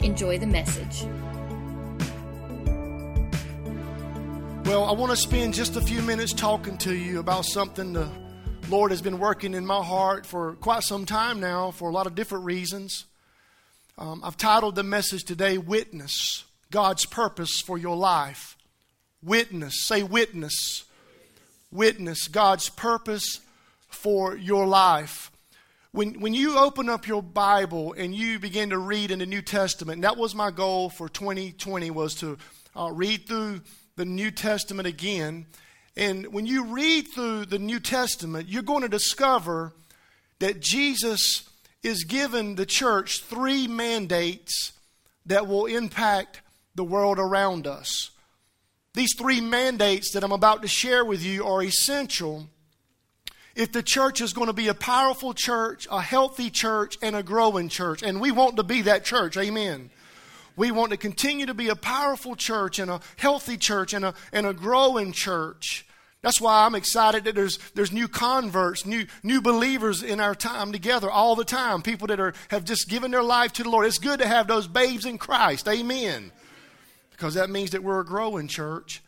Enjoy the message. Well, I want to spend just a few minutes talking to you about something the Lord has been working in my heart for quite some time now for a lot of different reasons. Um, I've titled the message today, Witness God's Purpose for Your Life. Witness, say witness. Witness God's purpose for your life. When, when you open up your Bible and you begin to read in the New Testament, that was my goal for 2020 was to uh, read through the New Testament again. And when you read through the New Testament, you're going to discover that Jesus is given the church three mandates that will impact the world around us. These three mandates that I'm about to share with you are essential if the church is going to be a powerful church, a healthy church, and a growing church. And we want to be that church. Amen. We want to continue to be a powerful church and a healthy church and a, and a growing church. That's why I'm excited that there's, there's new converts, new, new believers in our time together all the time. People that are, have just given their life to the Lord. It's good to have those babes in Christ. Amen. Because that means that we're a growing church.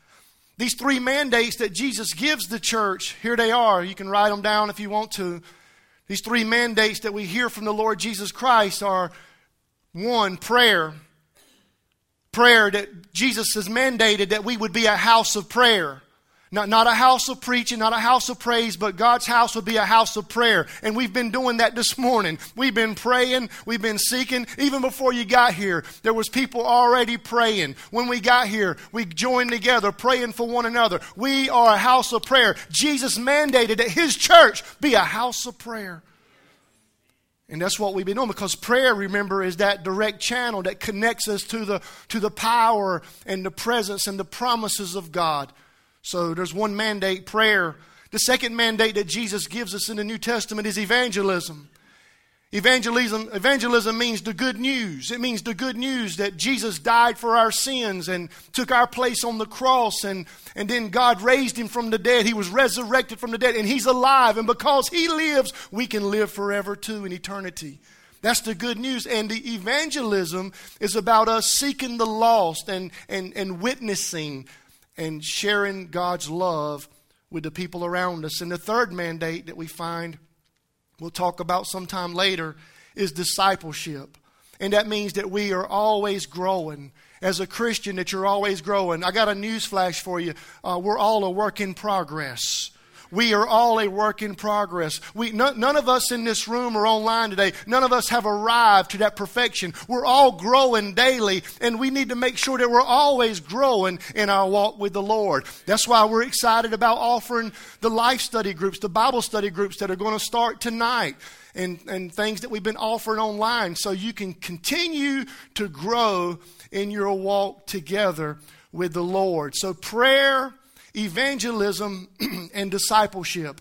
These three mandates that Jesus gives the church, here they are. You can write them down if you want to. These three mandates that we hear from the Lord Jesus Christ are one, prayer. Prayer that Jesus has mandated that we would be a house of prayer. Not, not a house of preaching, not a house of praise, but God's house would be a house of prayer. And we've been doing that this morning. We've been praying, we've been seeking. Even before you got here, there was people already praying. When we got here, we joined together praying for one another. We are a house of prayer. Jesus mandated that his church be a house of prayer. And that's what we've been doing because prayer, remember, is that direct channel that connects us to the, to the power and the presence and the promises of God. So there's one mandate, prayer. The second mandate that Jesus gives us in the New Testament is evangelism. Evangelism, evangelism means the good news. It means the good news that Jesus died for our sins and took our place on the cross, and, and then God raised him from the dead. He was resurrected from the dead, and he's alive. And because he lives, we can live forever too in eternity. That's the good news. And the evangelism is about us seeking the lost and, and, and witnessing and sharing God's love with the people around us. And the third mandate that we find, we'll talk about sometime later, is discipleship. And that means that we are always growing. As a Christian, that you're always growing. I got a news flash for you. Uh, we're all a work in progress. We are all a work in progress. We, none, none of us in this room or online today, none of us have arrived to that perfection. We're all growing daily, and we need to make sure that we're always growing in our walk with the Lord. That's why we're excited about offering the life study groups, the Bible study groups that are going to start tonight. And, and things that we've been offering online so you can continue to grow in your walk together with the Lord. So, prayer evangelism, and discipleship.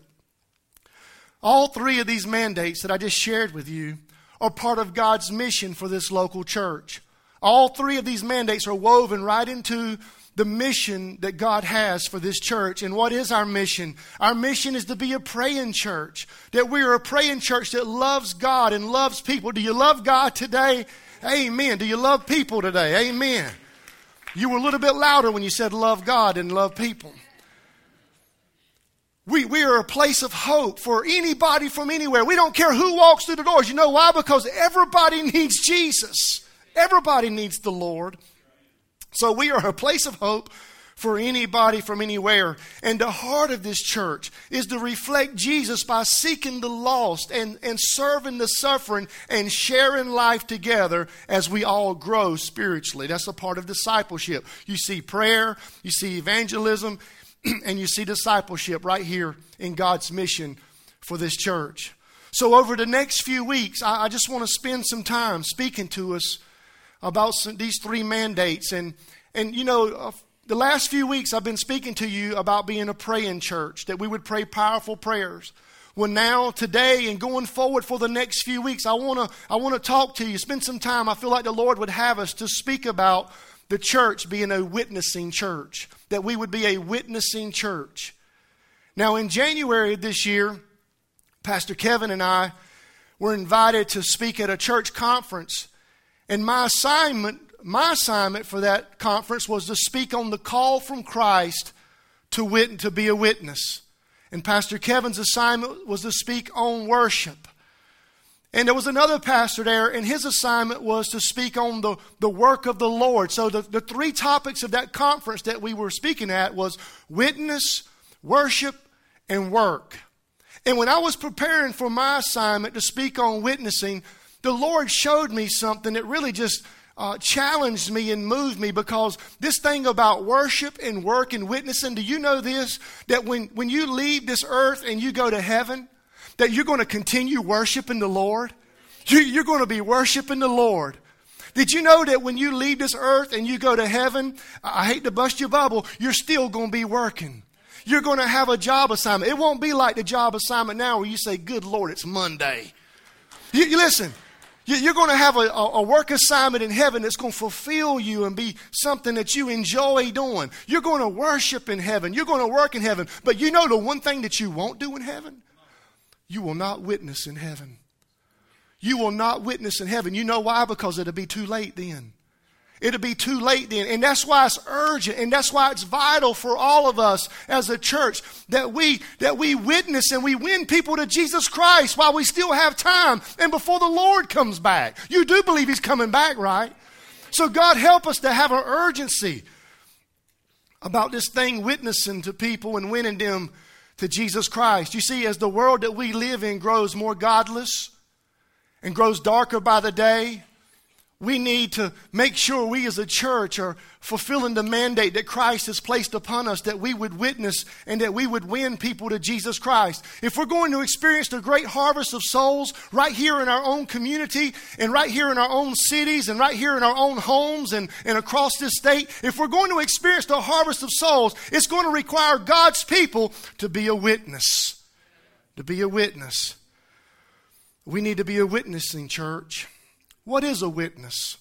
All three of these mandates that I just shared with you are part of God's mission for this local church. All three of these mandates are woven right into the mission that God has for this church. And what is our mission? Our mission is to be a praying church. That we are a praying church that loves God and loves people. Do you love God today? Amen. Do you love people today? Amen. You were a little bit louder when you said love God and love people. We, we are a place of hope for anybody from anywhere. We don't care who walks through the doors. You know why? Because everybody needs Jesus. Everybody needs the Lord. So we are a place of hope for anybody from anywhere. And the heart of this church is to reflect Jesus by seeking the lost and, and serving the suffering and sharing life together as we all grow spiritually. That's a part of discipleship. You see prayer, you see evangelism, and you see discipleship right here in God's mission for this church. So, over the next few weeks, I, I just want to spend some time speaking to us about some, these three mandates. And, and you know, uh, the last few weeks I've been speaking to you about being a praying church, that we would pray powerful prayers. Well, now, today, and going forward for the next few weeks, I want to I wanna talk to you, spend some time. I feel like the Lord would have us to speak about the church being a witnessing church, that we would be a witnessing church. Now, in January of this year, Pastor Kevin and I were invited to speak at a church conference, and my assignment, my assignment for that conference was to speak on the call from Christ to wit- to be a witness. And Pastor Kevin's assignment was to speak on worship. And there was another pastor there, and his assignment was to speak on the, the work of the Lord. So the, the three topics of that conference that we were speaking at was witness, worship, and work. And when I was preparing for my assignment to speak on witnessing, the Lord showed me something that really just uh, challenged me and moved me because this thing about worship and work and witnessing, do you know this? That when, when you leave this earth and you go to heaven, that you're going to continue worshiping the Lord? You, you're going to be worshiping the Lord. Did you know that when you leave this earth and you go to heaven, I hate to bust your bubble, you're still going to be working. You're going to have a job assignment. It won't be like the job assignment now where you say, Good Lord, it's Monday. You, you listen, you're going to have a, a, work assignment in heaven that's going to fulfill you and be something that you enjoy doing. You're going to worship in heaven. You're going to work in heaven. But you know the one thing that you won't do in heaven? You will not witness in heaven. You will not witness in heaven. You know why? Because it'll be too late then. It'll be too late then. And that's why it's urgent and that's why it's vital for all of us as a church that we, that we witness and we win people to Jesus Christ while we still have time and before the Lord comes back. You do believe He's coming back, right? So God help us to have an urgency about this thing witnessing to people and winning them to Jesus Christ. You see, as the world that we live in grows more godless and grows darker by the day, we need to make sure we as a church are fulfilling the mandate that Christ has placed upon us that we would witness and that we would win people to Jesus Christ. If we're going to experience the great harvest of souls right here in our own community and right here in our own cities and right here in our own homes and, and across this state, if we're going to experience the harvest of souls, it's going to require God's people to be a witness. To be a witness. We need to be a witnessing church. What is a witness?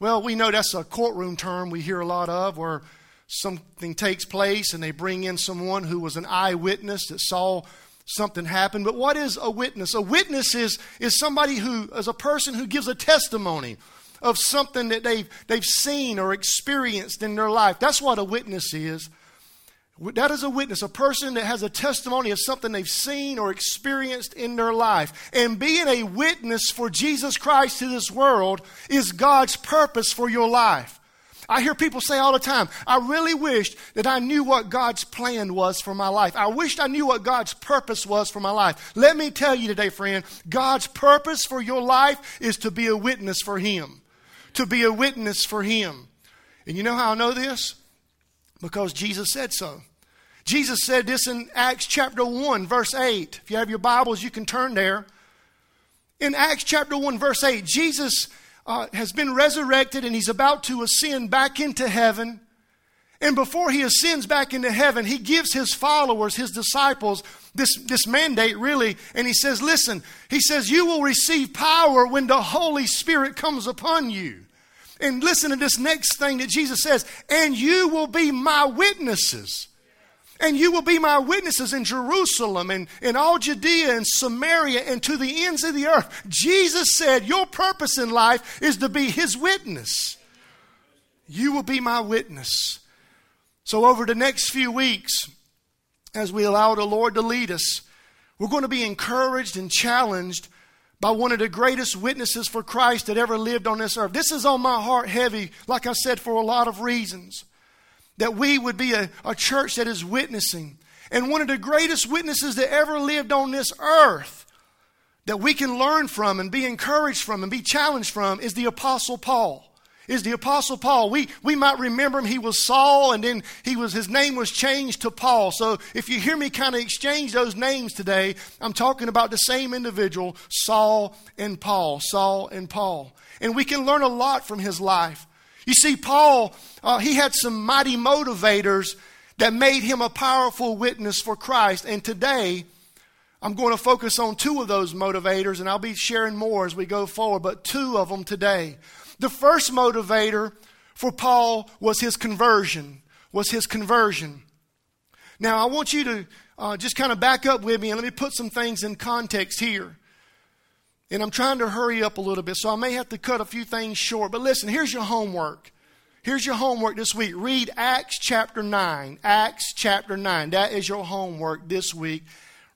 Well, we know that's a courtroom term we hear a lot of where something takes place and they bring in someone who was an eyewitness that saw something happen. But what is a witness? A witness is, is somebody who is a person who gives a testimony of something that they've, they've seen or experienced in their life. That's what a witness is. That is a witness, a person that has a testimony of something they've seen or experienced in their life. And being a witness for Jesus Christ to this world is God's purpose for your life. I hear people say all the time, I really wished that I knew what God's plan was for my life. I wished I knew what God's purpose was for my life. Let me tell you today, friend, God's purpose for your life is to be a witness for Him. To be a witness for Him. And you know how I know this? Because Jesus said so. Jesus said this in Acts chapter 1, verse 8. If you have your Bibles, you can turn there. In Acts chapter 1, verse 8, Jesus uh, has been resurrected and he's about to ascend back into heaven. And before he ascends back into heaven, he gives his followers, his disciples, this, this mandate really. And he says, Listen, he says, You will receive power when the Holy Spirit comes upon you. And listen to this next thing that Jesus says, and you will be my witnesses. And you will be my witnesses in Jerusalem and in all Judea and Samaria and to the ends of the earth. Jesus said, Your purpose in life is to be his witness. You will be my witness. So, over the next few weeks, as we allow the Lord to lead us, we're going to be encouraged and challenged by one of the greatest witnesses for Christ that ever lived on this earth. This is on my heart heavy, like I said, for a lot of reasons. That we would be a, a church that is witnessing. And one of the greatest witnesses that ever lived on this earth that we can learn from and be encouraged from and be challenged from is the Apostle Paul. Is the apostle Paul. We, we might remember him. He was Saul and then he was, his name was changed to Paul. So if you hear me kind of exchange those names today, I'm talking about the same individual, Saul and Paul, Saul and Paul. And we can learn a lot from his life. You see, Paul, uh, he had some mighty motivators that made him a powerful witness for Christ. And today, I'm going to focus on two of those motivators, and I'll be sharing more as we go forward, but two of them today. The first motivator for Paul was his conversion, was his conversion. Now, I want you to uh, just kind of back up with me and let me put some things in context here. And I'm trying to hurry up a little bit, so I may have to cut a few things short. But listen, here's your homework. Here's your homework this week. Read Acts chapter 9. Acts chapter 9. That is your homework this week.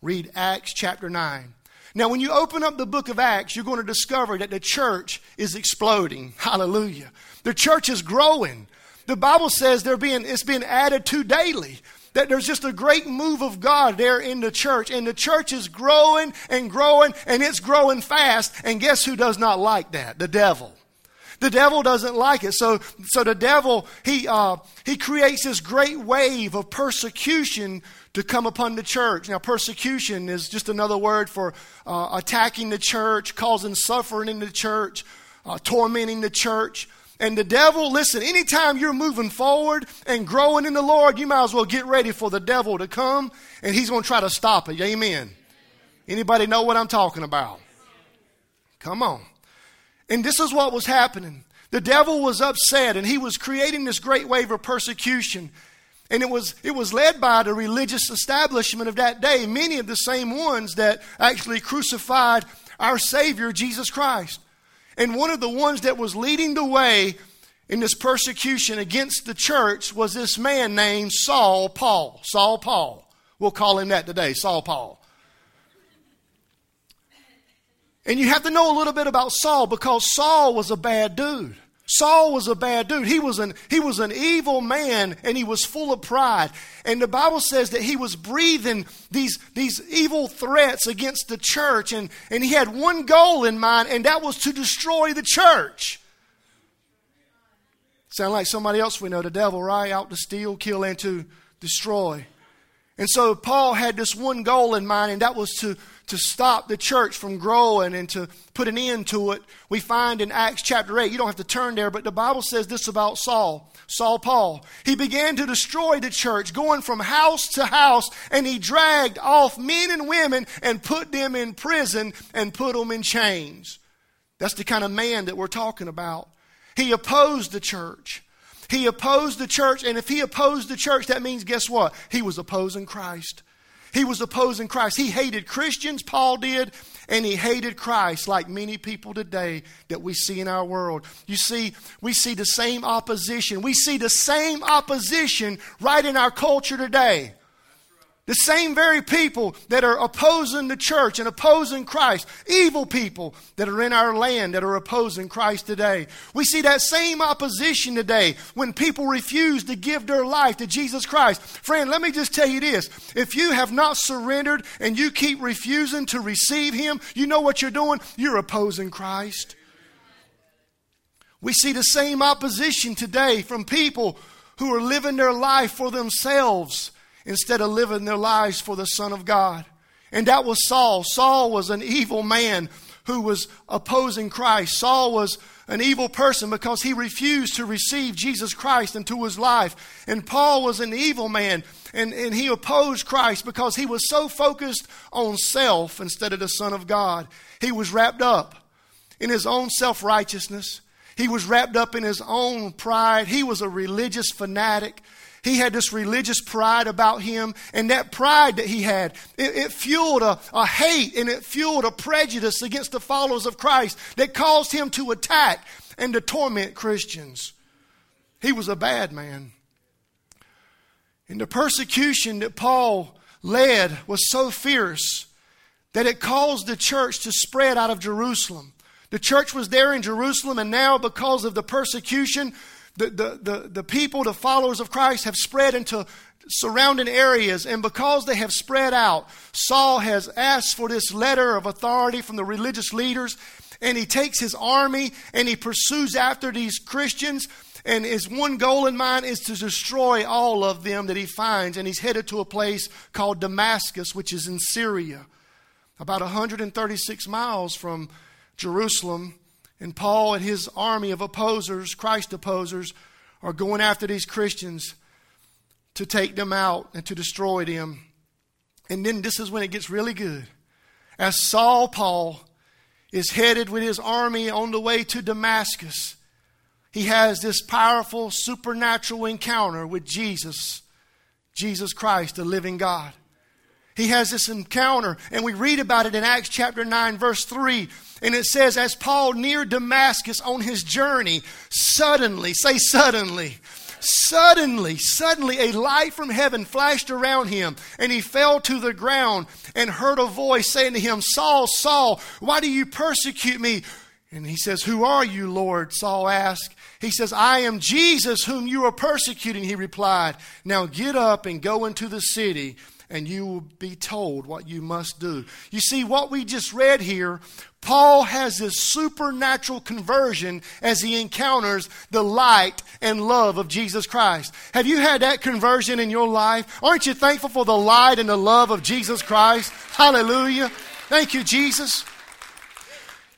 Read Acts chapter 9. Now, when you open up the book of Acts, you're going to discover that the church is exploding. Hallelujah. The church is growing. The Bible says they're being, it's being added to daily. That there's just a great move of God there in the church. And the church is growing and growing, and it's growing fast. And guess who does not like that? The devil. The devil doesn't like it. So, so the devil, he, uh, he creates this great wave of persecution to come upon the church. Now, persecution is just another word for uh, attacking the church, causing suffering in the church, uh, tormenting the church. And the devil, listen, anytime you're moving forward and growing in the Lord, you might as well get ready for the devil to come and he's going to try to stop it. Amen. Anybody know what I'm talking about? Come on. And this is what was happening. The devil was upset and he was creating this great wave of persecution. And it was, it was led by the religious establishment of that day, many of the same ones that actually crucified our Savior, Jesus Christ. And one of the ones that was leading the way in this persecution against the church was this man named Saul Paul. Saul Paul. We'll call him that today, Saul Paul. And you have to know a little bit about Saul because Saul was a bad dude. Saul was a bad dude. He was an, he was an evil man and he was full of pride. And the Bible says that he was breathing these, these evil threats against the church. And, and he had one goal in mind, and that was to destroy the church. Sound like somebody else we know, the devil, right? Out to steal, kill, and to destroy. And so Paul had this one goal in mind, and that was to to stop the church from growing and to put an end to it, we find in Acts chapter 8. You don't have to turn there, but the Bible says this about Saul, Saul Paul. He began to destroy the church, going from house to house, and he dragged off men and women and put them in prison and put them in chains. That's the kind of man that we're talking about. He opposed the church. He opposed the church, and if he opposed the church, that means guess what? He was opposing Christ. He was opposing Christ. He hated Christians, Paul did, and he hated Christ like many people today that we see in our world. You see, we see the same opposition. We see the same opposition right in our culture today. The same very people that are opposing the church and opposing Christ, evil people that are in our land that are opposing Christ today. We see that same opposition today when people refuse to give their life to Jesus Christ. Friend, let me just tell you this. If you have not surrendered and you keep refusing to receive Him, you know what you're doing? You're opposing Christ. We see the same opposition today from people who are living their life for themselves instead of living their lives for the Son of God. And that was Saul. Saul was an evil man who was opposing Christ. Saul was an evil person because he refused to receive Jesus Christ into his life. And Paul was an evil man and, and he opposed Christ because he was so focused on self instead of the Son of God. He was wrapped up in his own self righteousness. He was wrapped up in his own pride. He was a religious fanatic. He had this religious pride about him, and that pride that he had, it, it fueled a, a hate and it fueled a prejudice against the followers of Christ that caused him to attack and to torment Christians. He was a bad man. And the persecution that Paul led was so fierce that it caused the church to spread out of Jerusalem. The church was there in Jerusalem, and now, because of the persecution, the, the, the, the people, the followers of Christ, have spread into surrounding areas, and because they have spread out, Saul has asked for this letter of authority from the religious leaders, and he takes his army and he pursues after these Christians. And his one goal in mind is to destroy all of them that he finds. And he's headed to a place called Damascus, which is in Syria, about 136 miles from Jerusalem. And Paul and his army of opposers, Christ opposers, are going after these Christians to take them out and to destroy them. And then this is when it gets really good. As Saul Paul is headed with his army on the way to Damascus, he has this powerful supernatural encounter with Jesus, Jesus Christ, the living God. He has this encounter, and we read about it in Acts chapter 9, verse 3. And it says, As Paul neared Damascus on his journey, suddenly, say suddenly, Suddenly, suddenly, a light from heaven flashed around him, and he fell to the ground and heard a voice saying to him, Saul, Saul, why do you persecute me? And he says, Who are you, Lord? Saul asked. He says, I am Jesus whom you are persecuting, he replied. Now get up and go into the city and you will be told what you must do. You see, what we just read here, Paul has this supernatural conversion as he encounters the light and love of Jesus Christ. Have you had that conversion in your life? Aren't you thankful for the light and the love of Jesus Christ? Hallelujah. Thank you, Jesus.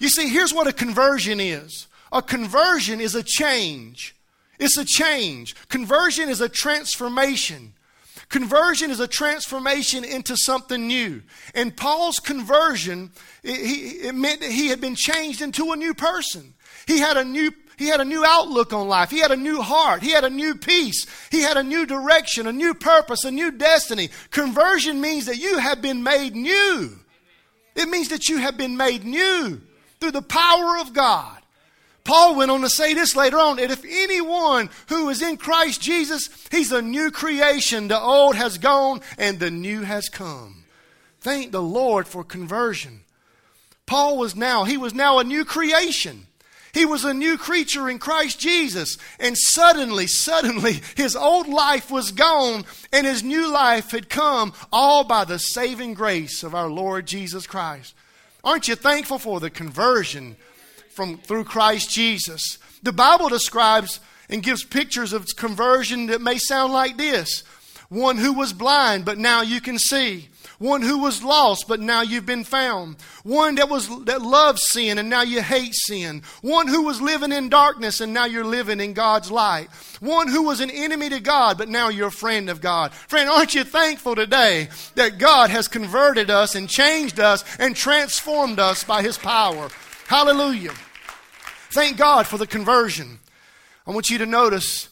You see, here's what a conversion is a conversion is a change. It's a change. Conversion is a transformation. Conversion is a transformation into something new. And Paul's conversion, it, it meant that he had been changed into a new person. He had a new he had a new outlook on life. He had a new heart. He had a new peace. He had a new direction, a new purpose, a new destiny. Conversion means that you have been made new. It means that you have been made new through the power of God. Paul went on to say this later on that if anyone who is in Christ Jesus, he's a new creation. The old has gone and the new has come. Thank the Lord for conversion. Paul was now, he was now a new creation. He was a new creature in Christ Jesus. And suddenly, suddenly, his old life was gone and his new life had come all by the saving grace of our Lord Jesus Christ. Aren't you thankful for the conversion from through Christ Jesus. The Bible describes and gives pictures of conversion that may sound like this. One who was blind, but now you can see. One who was lost, but now you've been found. One that was that loved sin and now you hate sin. One who was living in darkness and now you're living in God's light. One who was an enemy to God, but now you're a friend of God. Friend, aren't you thankful today that God has converted us and changed us and transformed us by his power? Hallelujah. Thank God for the conversion. I want you to notice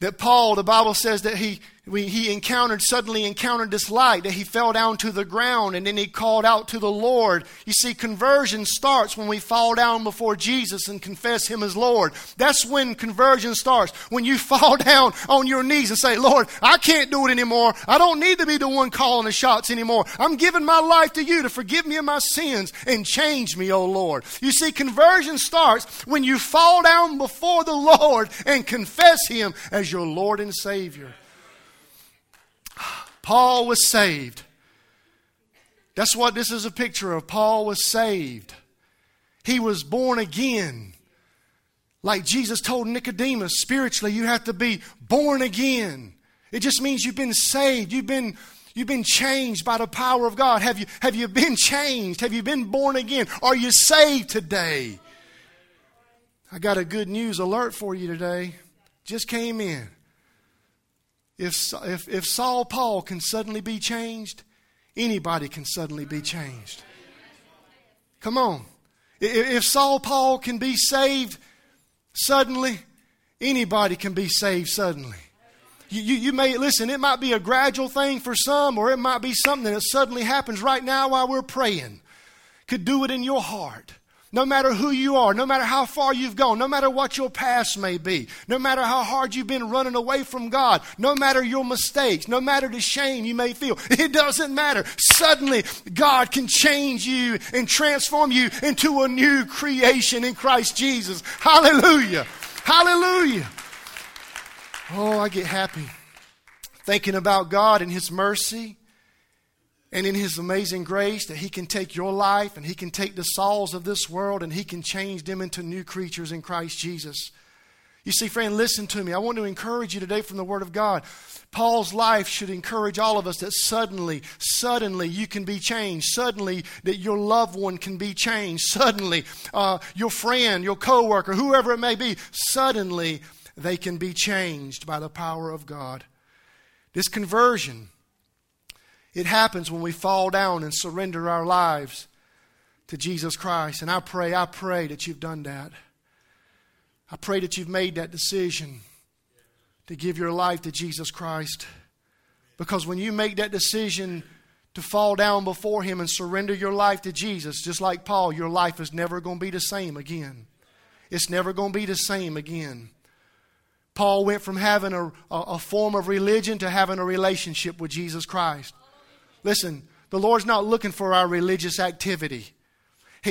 that Paul, the Bible says that he we, he encountered, suddenly encountered this light, that he fell down to the ground and then he called out to the Lord. You see, conversion starts when we fall down before Jesus and confess him as Lord. That's when conversion starts. When you fall down on your knees and say, Lord, I can't do it anymore. I don't need to be the one calling the shots anymore. I'm giving my life to you to forgive me of my sins and change me, O Lord. You see, conversion starts when you fall down before the Lord and confess him as your Lord and Savior. Paul was saved. That's what this is a picture of. Paul was saved. He was born again. Like Jesus told Nicodemus, spiritually, you have to be born again. It just means you've been saved. You've been, you've been changed by the power of God. Have you, have you been changed? Have you been born again? Are you saved today? I got a good news alert for you today. Just came in. If, if, if Saul Paul can suddenly be changed, anybody can suddenly be changed. Come on. If, Saul Paul can be saved suddenly, anybody can be saved suddenly. You, you, you, may, listen, it might be a gradual thing for some, or it might be something that suddenly happens right now while we're praying. Could do it in your heart. No matter who you are, no matter how far you've gone, no matter what your past may be, no matter how hard you've been running away from God, no matter your mistakes, no matter the shame you may feel, it doesn't matter. Suddenly, God can change you and transform you into a new creation in Christ Jesus. Hallelujah. Hallelujah. Oh, I get happy thinking about God and His mercy And in His amazing grace, that He can take your life and He can take the Sauls of this world and He can change them into new creatures in Christ Jesus. You see, friend, listen to me. I want to encourage you today from the Word of God. Paul's life should encourage all of us that suddenly, suddenly you can be changed. Suddenly that your loved one can be changed. Suddenly, uh, your friend, your coworker, whoever it may be, suddenly they can be changed by the power of God. This conversion, it happens when we fall down and surrender our lives to Jesus Christ. And I pray, I pray that you've done that. I pray that you've made that decision to give your life to Jesus Christ. Because when you make that decision to fall down before Him and surrender your life to Jesus, just like Paul, your life is never going to be the same again. It's never going to be the same again. Paul went from having a, a, a, form of religion to having a relationship with Jesus Christ. Listen, the Lord's not looking for our religious activity.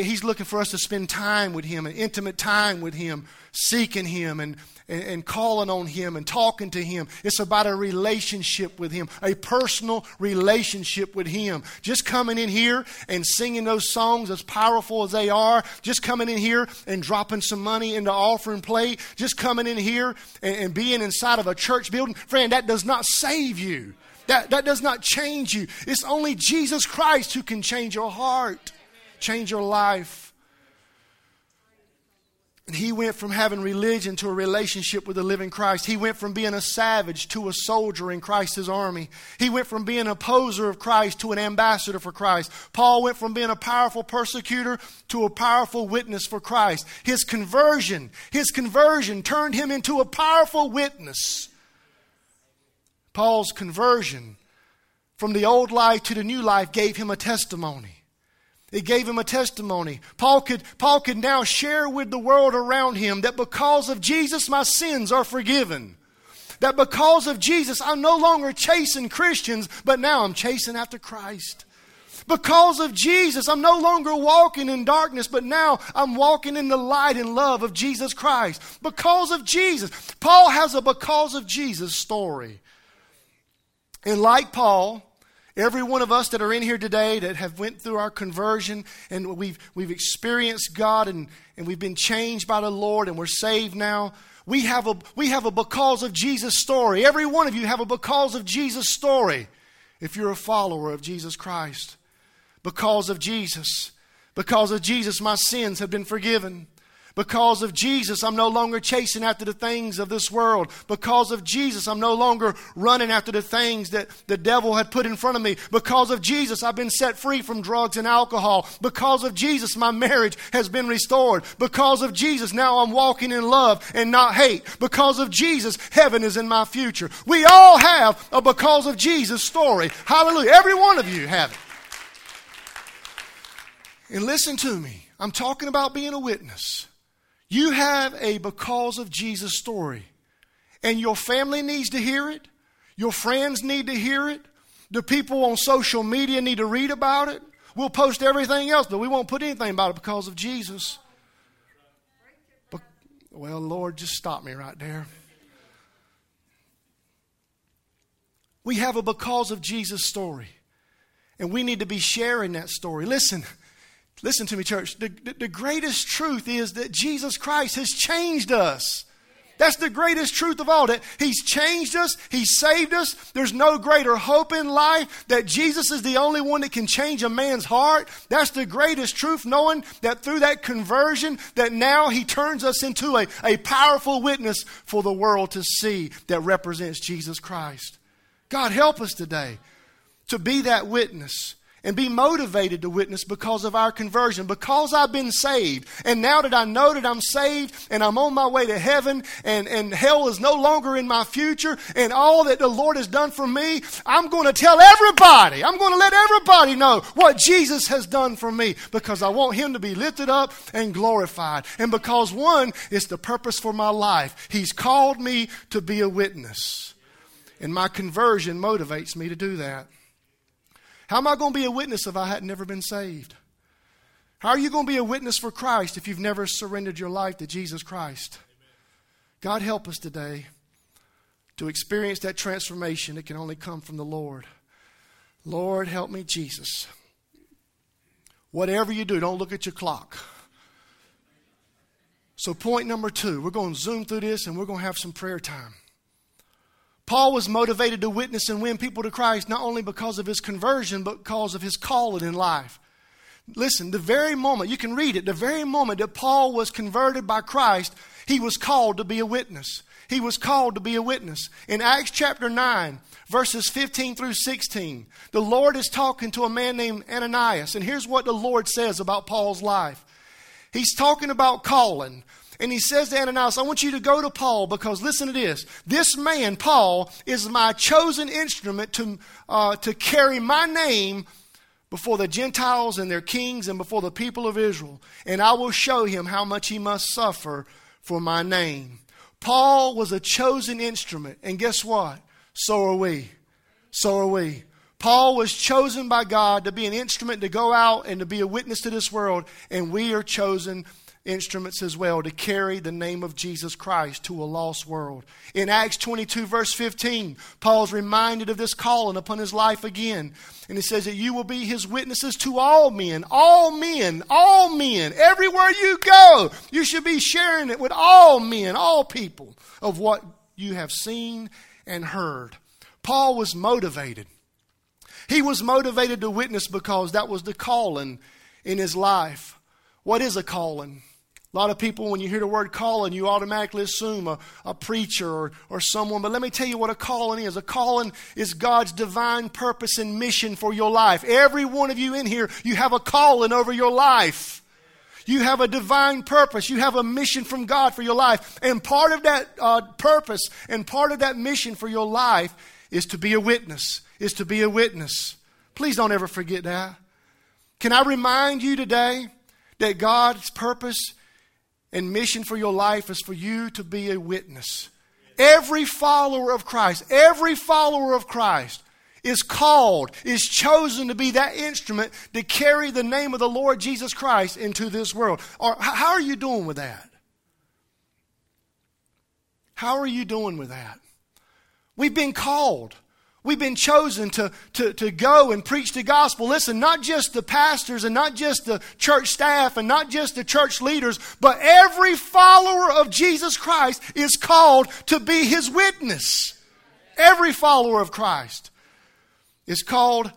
He's looking for us to spend time with Him, an intimate time with Him, seeking Him and, and, and, calling on Him and talking to Him. It's about a relationship with Him, a personal relationship with Him. Just coming in here and singing those songs as powerful as they are, just coming in here and dropping some money into offering plate, just coming in here and, and being inside of a church building, friend, that does not save you. That, that does not change you. It's only Jesus Christ who can change your heart change your life. And he went from having religion to a relationship with the living Christ. He went from being a savage to a soldier in Christ's army. He went from being an opposer of Christ to an ambassador for Christ. Paul went from being a powerful persecutor to a powerful witness for Christ. His conversion, his conversion turned him into a powerful witness. Paul's conversion from the old life to the new life gave him a testimony. It gave him a testimony. Paul could, Paul could now share with the world around him that because of Jesus, my sins are forgiven. That because of Jesus, I'm no longer chasing Christians, but now I'm chasing after Christ. Because of Jesus, I'm no longer walking in darkness, but now I'm walking in the light and love of Jesus Christ. Because of Jesus. Paul has a because of Jesus story. And like Paul, Every one of us that are in here today that have went through our conversion and we've, we've experienced God and, and we've been changed by the Lord and we're saved now, we have, a, we have a because of Jesus story. Every one of you have a because of Jesus story if you're a follower of Jesus Christ. Because of Jesus. Because of Jesus, my sins have been forgiven. Because of Jesus, I'm no longer chasing after the things of this world. Because of Jesus, I'm no longer running after the things that the devil had put in front of me. Because of Jesus, I've been set free from drugs and alcohol. Because of Jesus, my marriage has been restored. Because of Jesus, now I'm walking in love and not hate. Because of Jesus, heaven is in my future. We all have a because of Jesus story. Hallelujah. Every one of you have it. And listen to me. I'm talking about being a witness. You have a because of Jesus story, and your family needs to hear it. Your friends need to hear it. The people on social media need to read about it. We'll post everything else, but we won't put anything about it because of Jesus. But, well, Lord, just stop me right there. We have a because of Jesus story, and we need to be sharing that story. Listen. Listen to me, church. The, the, the, greatest truth is that Jesus Christ has changed us. That's the greatest truth of all. That He's changed us, He's saved us. There's no greater hope in life that Jesus is the only one that can change a man's heart. That's the greatest truth, knowing that through that conversion, that now He turns us into a, a powerful witness for the world to see that represents Jesus Christ. God, help us today to be that witness and be motivated to witness because of our conversion, because I've been saved. And now that I know that I'm saved and I'm on my way to heaven and, and hell is no longer in my future and all that the Lord has done for me, I'm going to tell everybody, I'm going to let everybody know what Jesus has done for me because I want Him to be lifted up and glorified. And because one is the purpose for my life, He's called me to be a witness. And my conversion motivates me to do that. How am I going to be a witness if I had never been saved? How are you going to be a witness for Christ if you've never surrendered your life to Jesus Christ? God help us today to experience that transformation that can only come from the Lord. Lord, help me, Jesus. Whatever you do, don't look at your clock. So, point number two, we're going to zoom through this and we're going to have some prayer time. Paul was motivated to witness and win people to Christ not only because of his conversion, but because of his calling in life. Listen, the very moment, you can read it, the very moment that Paul was converted by Christ, he was called to be a witness. He was called to be a witness. In Acts chapter 9, verses 15 through 16, the Lord is talking to a man named Ananias. And here's what the Lord says about Paul's life He's talking about calling. And he says to Ananias, I want you to go to Paul because listen to this. This man, Paul, is my chosen instrument to, uh, to carry my name before the Gentiles and their kings and before the people of Israel. And I will show him how much he must suffer for my name. Paul was a chosen instrument. And guess what? So are we. So are we. Paul was chosen by God to be an instrument to go out and to be a witness to this world. And we are chosen instruments as well to carry the name of Jesus Christ to a lost world. In Acts 22, verse 15, Paul's reminded of this calling upon his life again. And he says that you will be his witnesses to all men, all men, all men. Everywhere you go, you should be sharing it with all men, all people of what you have seen and heard. Paul was motivated. He was motivated to witness because that was the calling in his life. What is a calling? A lot of people, when you hear the word calling, you automatically assume a, a preacher or, or someone. But let me tell you what a calling is. A calling is God's divine purpose and mission for your life. Every one of you in here, you have a calling over your life. You have a divine purpose. You have a mission from God for your life. And part of that uh, purpose and part of that mission for your life is to be a witness, is to be a witness. Please don't ever forget that. Can I remind you today that God's purpose and mission for your life is for you to be a witness. Every follower of Christ, every follower of Christ is called, is chosen to be that instrument to carry the name of the Lord Jesus Christ into this world. Or how are you doing with that? How are you doing with that? We've been called. We've been chosen to, to, to go and preach the gospel. Listen, not just the pastors and not just the church staff and not just the church leaders, but every follower of Jesus Christ is called to be his witness. Every follower of Christ is called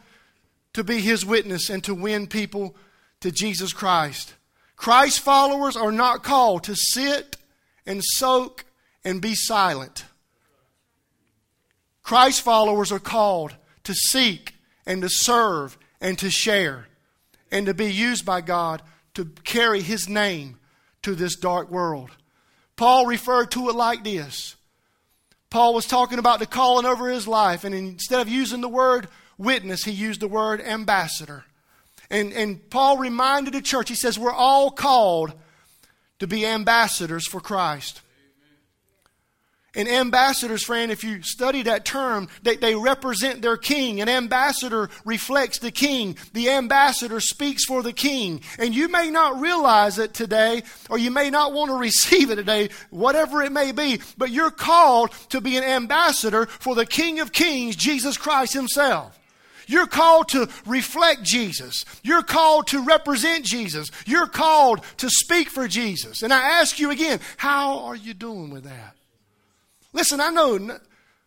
to be his witness and to win people to Jesus Christ. Christ followers are not called to sit and soak and be silent. Christ followers are called to seek and to serve and to share and to be used by God to carry His name to this dark world. Paul referred to it like this. Paul was talking about the calling over his life, and instead of using the word witness, he used the word ambassador. And, and Paul reminded the church, he says, We're all called to be ambassadors for Christ. And ambassadors, friend, if you study that term, they, they represent their king. An ambassador reflects the king. The ambassador speaks for the king. And you may not realize it today, or you may not want to receive it today, whatever it may be, but you're called to be an ambassador for the King of Kings, Jesus Christ Himself. You're called to reflect Jesus. You're called to represent Jesus. You're called to speak for Jesus. And I ask you again, how are you doing with that? Listen, I know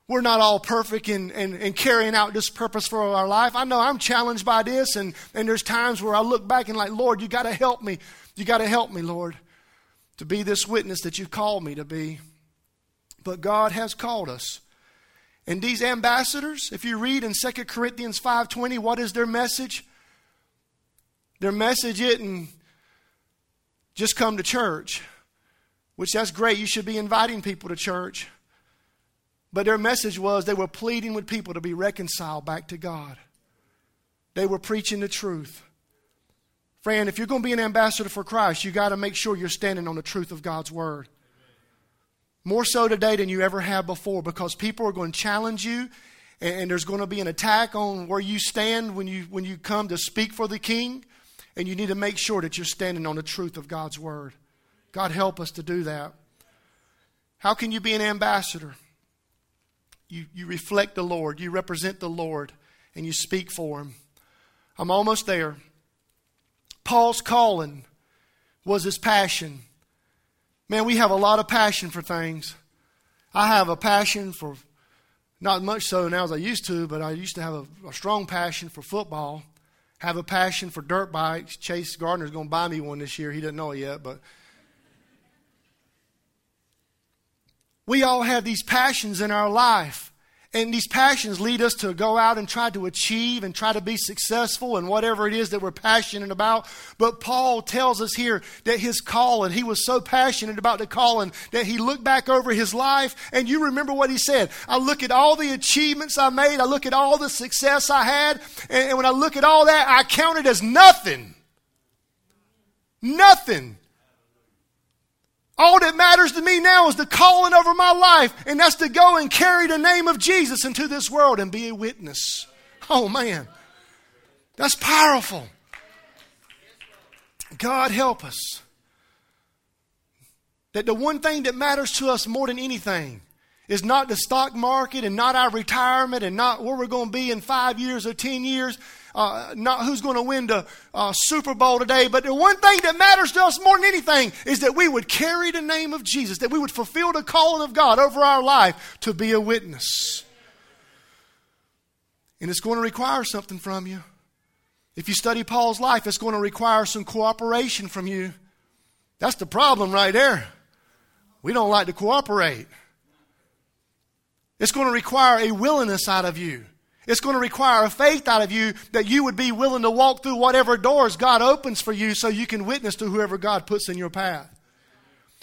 we're not all perfect in, in, in, carrying out this purpose for our life. I know I'm challenged by this, and, and there's times where I look back and like, Lord, you got to help me. You got to help me, Lord, to be this witness that you've called me to be. But God has called us. And these ambassadors, if you read in 2 Corinthians 5.20, what is their message? Their message isn't just come to church, which that's great. You should be inviting people to church. But their message was they were pleading with people to be reconciled back to God. They were preaching the truth. Friend, if you're going to be an ambassador for Christ, you got to make sure you're standing on the truth of God's word. More so today than you ever have before because people are going to challenge you and there's going to be an attack on where you stand when you when you come to speak for the king and you need to make sure that you're standing on the truth of God's word. God help us to do that. How can you be an ambassador? You, you reflect the Lord, you represent the Lord, and you speak for him. I'm almost there. Paul's calling was his passion. Man, we have a lot of passion for things. I have a passion for, not much so now as I used to, but I used to have a, a strong passion for football. Have a passion for dirt bikes. Chase Gardner's going to buy me one this year. He doesn't know it yet, but we all have these passions in our life. And these passions lead us to go out and try to achieve and try to be successful in whatever it is that we're passionate about. But Paul tells us here that his calling, he was so passionate about the calling that he looked back over his life. And you remember what he said. I look at all the achievements I made, I look at all the success I had, and, and when I look at all that, I count it as nothing. Nothing. All that matters to me now is the calling over my life, and that's to go and carry the name of Jesus into this world and be a witness. Oh, man. That's powerful. God help us. That the one thing that matters to us more than anything is not the stock market and not our retirement and not where we're going to be in five years or ten years uh, not who's going to win the uh, Super Bowl today, but the one thing that matters to us more than anything is that we would carry the name of Jesus, that we would fulfill the calling of God over our life to be a witness. And it's going to require something from you. If you study Paul's life, it's going to require some cooperation from you. That's the problem right there. We don't like to cooperate. It's going to require a willingness out of you. It's going to require a faith out of you that you would be willing to walk through whatever doors God opens for you so you can witness to whoever God puts in your path.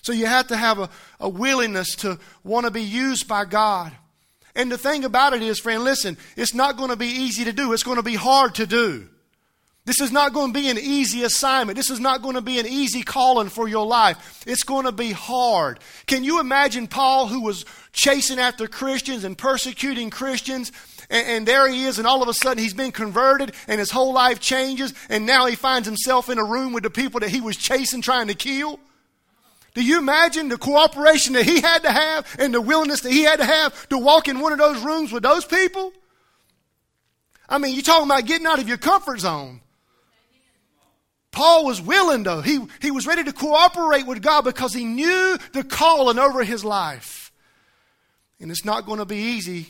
So you have to have a, a willingness to want to be used by God. And the thing about it is, friend, listen, it's not going to be easy to do. It's going to be hard to do. This is not going to be an easy assignment. This is not going to be an easy calling for your life. It's going to be hard. Can you imagine Paul, who was chasing after Christians and persecuting Christians, and, and, there he is, and all of a sudden he's been converted, and his whole life changes, and now he finds himself in a room with the people that he was chasing, trying to kill. Do you imagine the cooperation that he had to have and the willingness that he had to have to walk in one of those rooms with those people? I mean, you're talking about getting out of your comfort zone. Paul was willing, though. He, he was ready to cooperate with God because he knew the calling over his life. And it's not going to be easy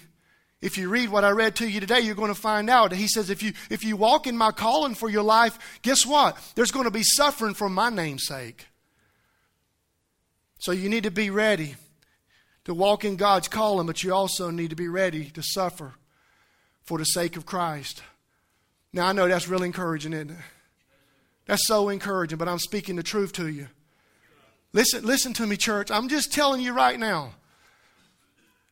if you read what I read to you today, you're going to find out. He says, if you, if you walk in my calling for your life, guess what? There's going to be suffering for my name's sake. So you need to be ready to walk in God's calling, but you also need to be ready to suffer for the sake of Christ. Now, I know that's really encouraging, isn't it? That's so encouraging, but I'm speaking the truth to you. Listen, listen to me, church. I'm just telling you right now.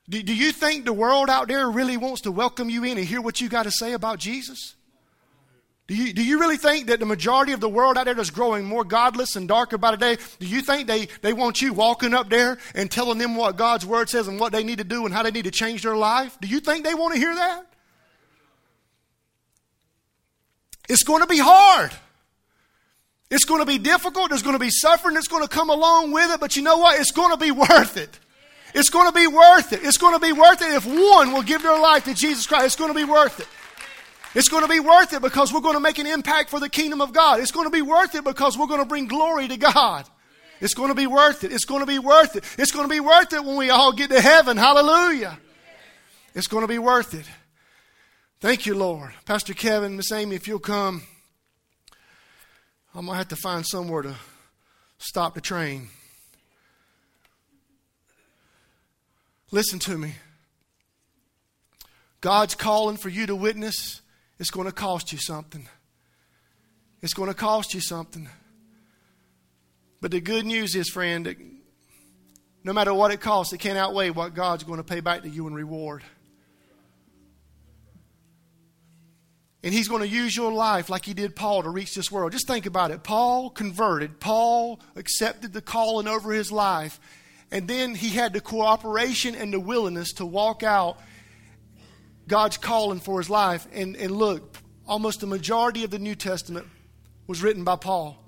Do, do you think the world out there really wants to welcome you in and hear what you got to say about Jesus? Do you, do you really think that the majority of the world out there that's growing more godless and darker by the day, do you think they, they want you walking up there and telling them what God's word says and what they need to do and how they need to change their life? Do you think they want to hear that? It's going to be hard. It's going to be difficult. There's going to be suffering that's going to come along with it, but you know what? It's going to be worth it. It's going to be worth it. It's going to be worth it if one will give their life to Jesus Christ. It's going to be worth it. It's going to be worth it because we're going to make an impact for the kingdom of God. It's going to be worth it because we're going to bring glory to God. It's going to be worth it. It's going to be worth it. It's going to be worth it when we all get to heaven. Hallelujah. It's going to be worth it. Thank you, Lord. Pastor Kevin, Miss Amy, if you'll come, I'm going to have to find somewhere to stop the train. Listen to me. God's calling for you to witness, it's going to cost you something. It's going to cost you something. But the good news is, friend, that no matter what it costs, it can't outweigh what God's going to pay back to you in reward. And he's going to use your life like he did Paul to reach this world. Just think about it. Paul converted, Paul accepted the calling over his life. And then he had the cooperation and the willingness to walk out God's calling for his life. And, and look, almost the majority of the New Testament was written by Paul.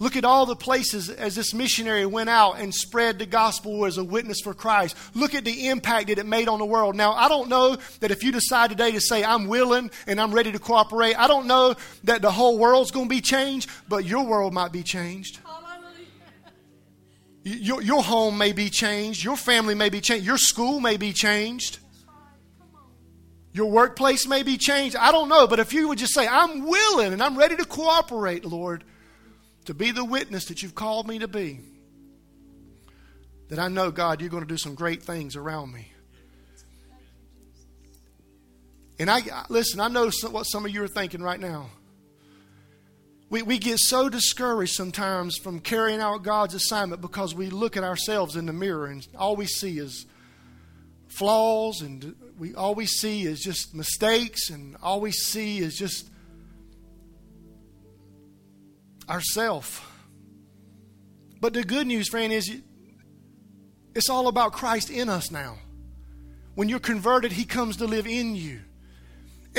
Look at all the places as this missionary went out and spread the gospel as a witness for Christ. Look at the impact that it made on the world. Now, I don't know that if you decide today to say, I'm willing and I'm ready to cooperate, I don't know that the whole world's going to be changed, but your world might be changed. Your, your home may be changed. Your family may be changed. Your school may be changed. Your workplace may be changed. I don't know. But if you would just say, I'm willing and I'm ready to cooperate, Lord, to be the witness that you've called me to be, that I know, God, you're going to do some great things around me. And I listen, I know what some of you are thinking right now. We, we get so discouraged sometimes from carrying out God's assignment because we look at ourselves in the mirror and all we see is flaws and we all we see is just mistakes and all we see is just ourself. But the good news, friend, is it's all about Christ in us now. When you're converted, He comes to live in you.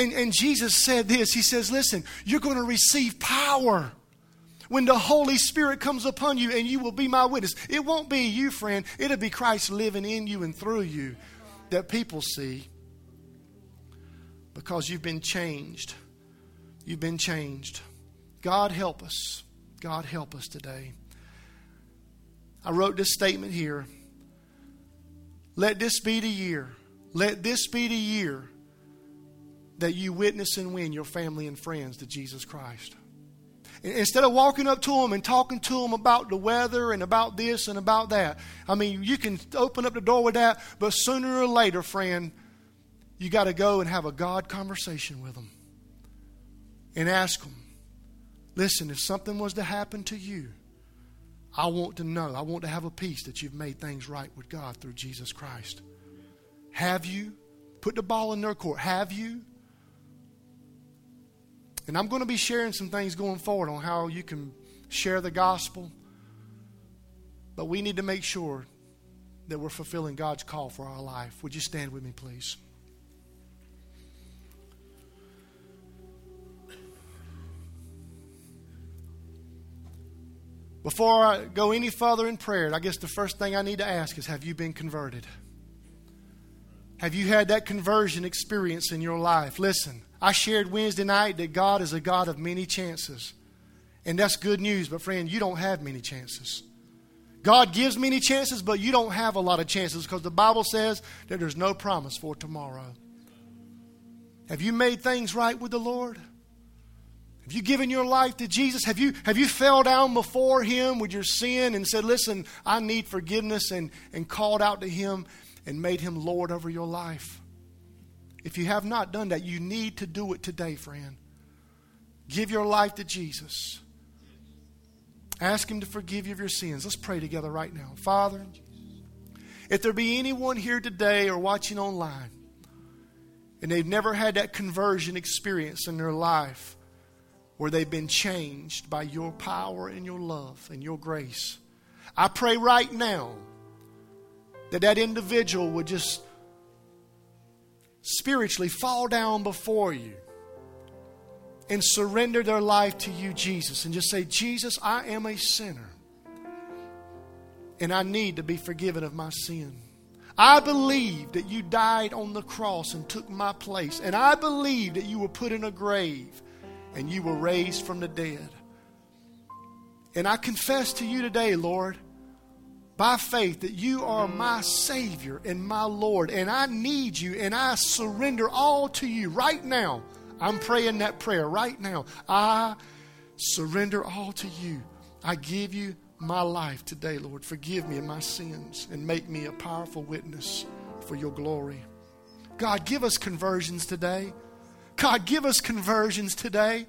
And, and Jesus said this He says, Listen, you're going to receive power when the Holy Spirit comes upon you, and you will be my witness. It won't be you, friend, it'll be Christ living in you and through you that people see because you've been changed. You've been changed. God help us. God help us today. I wrote this statement here. Let this be the year. Let this be the year that you witness and win your family and friends to Jesus Christ. Instead of walking up to them and talking to them about the weather and about this and about that, I mean, you can open up the door with that, but sooner or later, friend, you got to go and have a God conversation with them and ask them, listen, if something was to happen to you, I want to know, I want to have a peace that you've made things right with God through Jesus Christ. Have you? Put the ball in their court. Have you? And I'm going to be sharing some things going forward on how you can share the gospel. But we need to make sure that we're fulfilling God's call for our life. Would you stand with me, please? Before I go any further in prayer, I guess the first thing I need to ask is Have you been converted? Have you had that conversion experience in your life? Listen, I shared Wednesday night that God is a God of many chances. And that's good news, but friend, you don't have many chances. God gives many chances, but you don't have a lot of chances because the Bible says that there's no promise for tomorrow. Have you made things right with the Lord? Have you given your life to Jesus? Have you, have you fell down before Him with your sin and said, Listen, I need forgiveness and, and called out to Him and made Him Lord over your life? If you have not done that, you need to do it today, friend. Give your life to Jesus. Ask Him to forgive you of your sins. Let's pray together right now. Father, if there be anyone here today or watching online and they've never had that conversion experience in their life where they've been changed by your power and your love and your grace, I pray right now that that individual would just spiritually fall down before you and surrender their life to you, Jesus, and just say, Jesus, I am a sinner and I need to be forgiven of my sin. I believe that you died on the cross and took my place, and I believe that you were put in a grave and you were raised from the dead. And I confess to you today, Lord, by faith that you are my Savior and my Lord, and I need you, and I surrender all to you right now. I'm praying that prayer right now. I surrender all to you. I give you my life today, Lord. Forgive me of my sins and make me a powerful witness for your glory. God, give us conversions today. God, give us conversions today.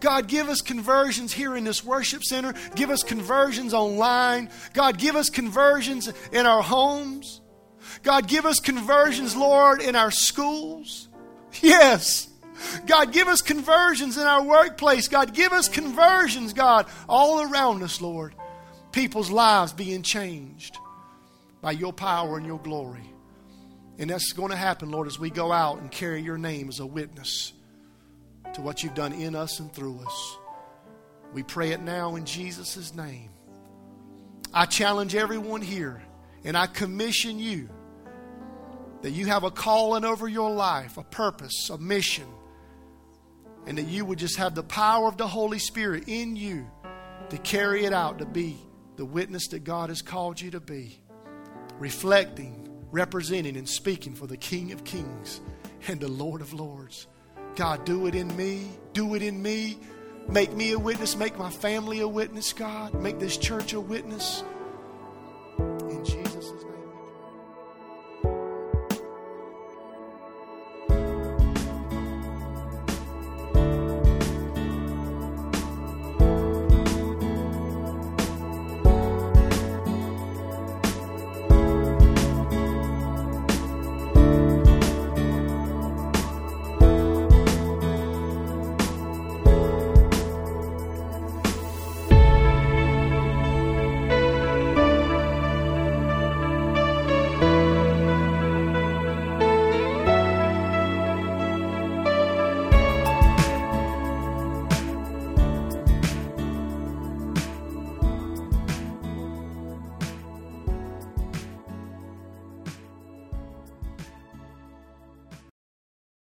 God, give us conversions here in this worship center. Give us conversions online. God, give us conversions in our homes. God, give us conversions, Lord, in our schools. Yes. God, give us conversions in our workplace. God, give us conversions, God, all around us, Lord. People's lives being changed by your power and your glory. And that's going to happen, Lord, as we go out and carry your name as a witness to what you've done in us and through us. We pray it now in Jesus' name. I challenge everyone here and I commission you that you have a calling over your life, a purpose, a mission, and that you would just have the power of the Holy Spirit in you to carry it out, to be the witness that God has called you to be, reflecting, representing, and speaking for the King of Kings and the Lord of Lords. God, do it in me. Do it in me. Make me a witness. Make my family a witness, God. Make this church a witness. In Jesus'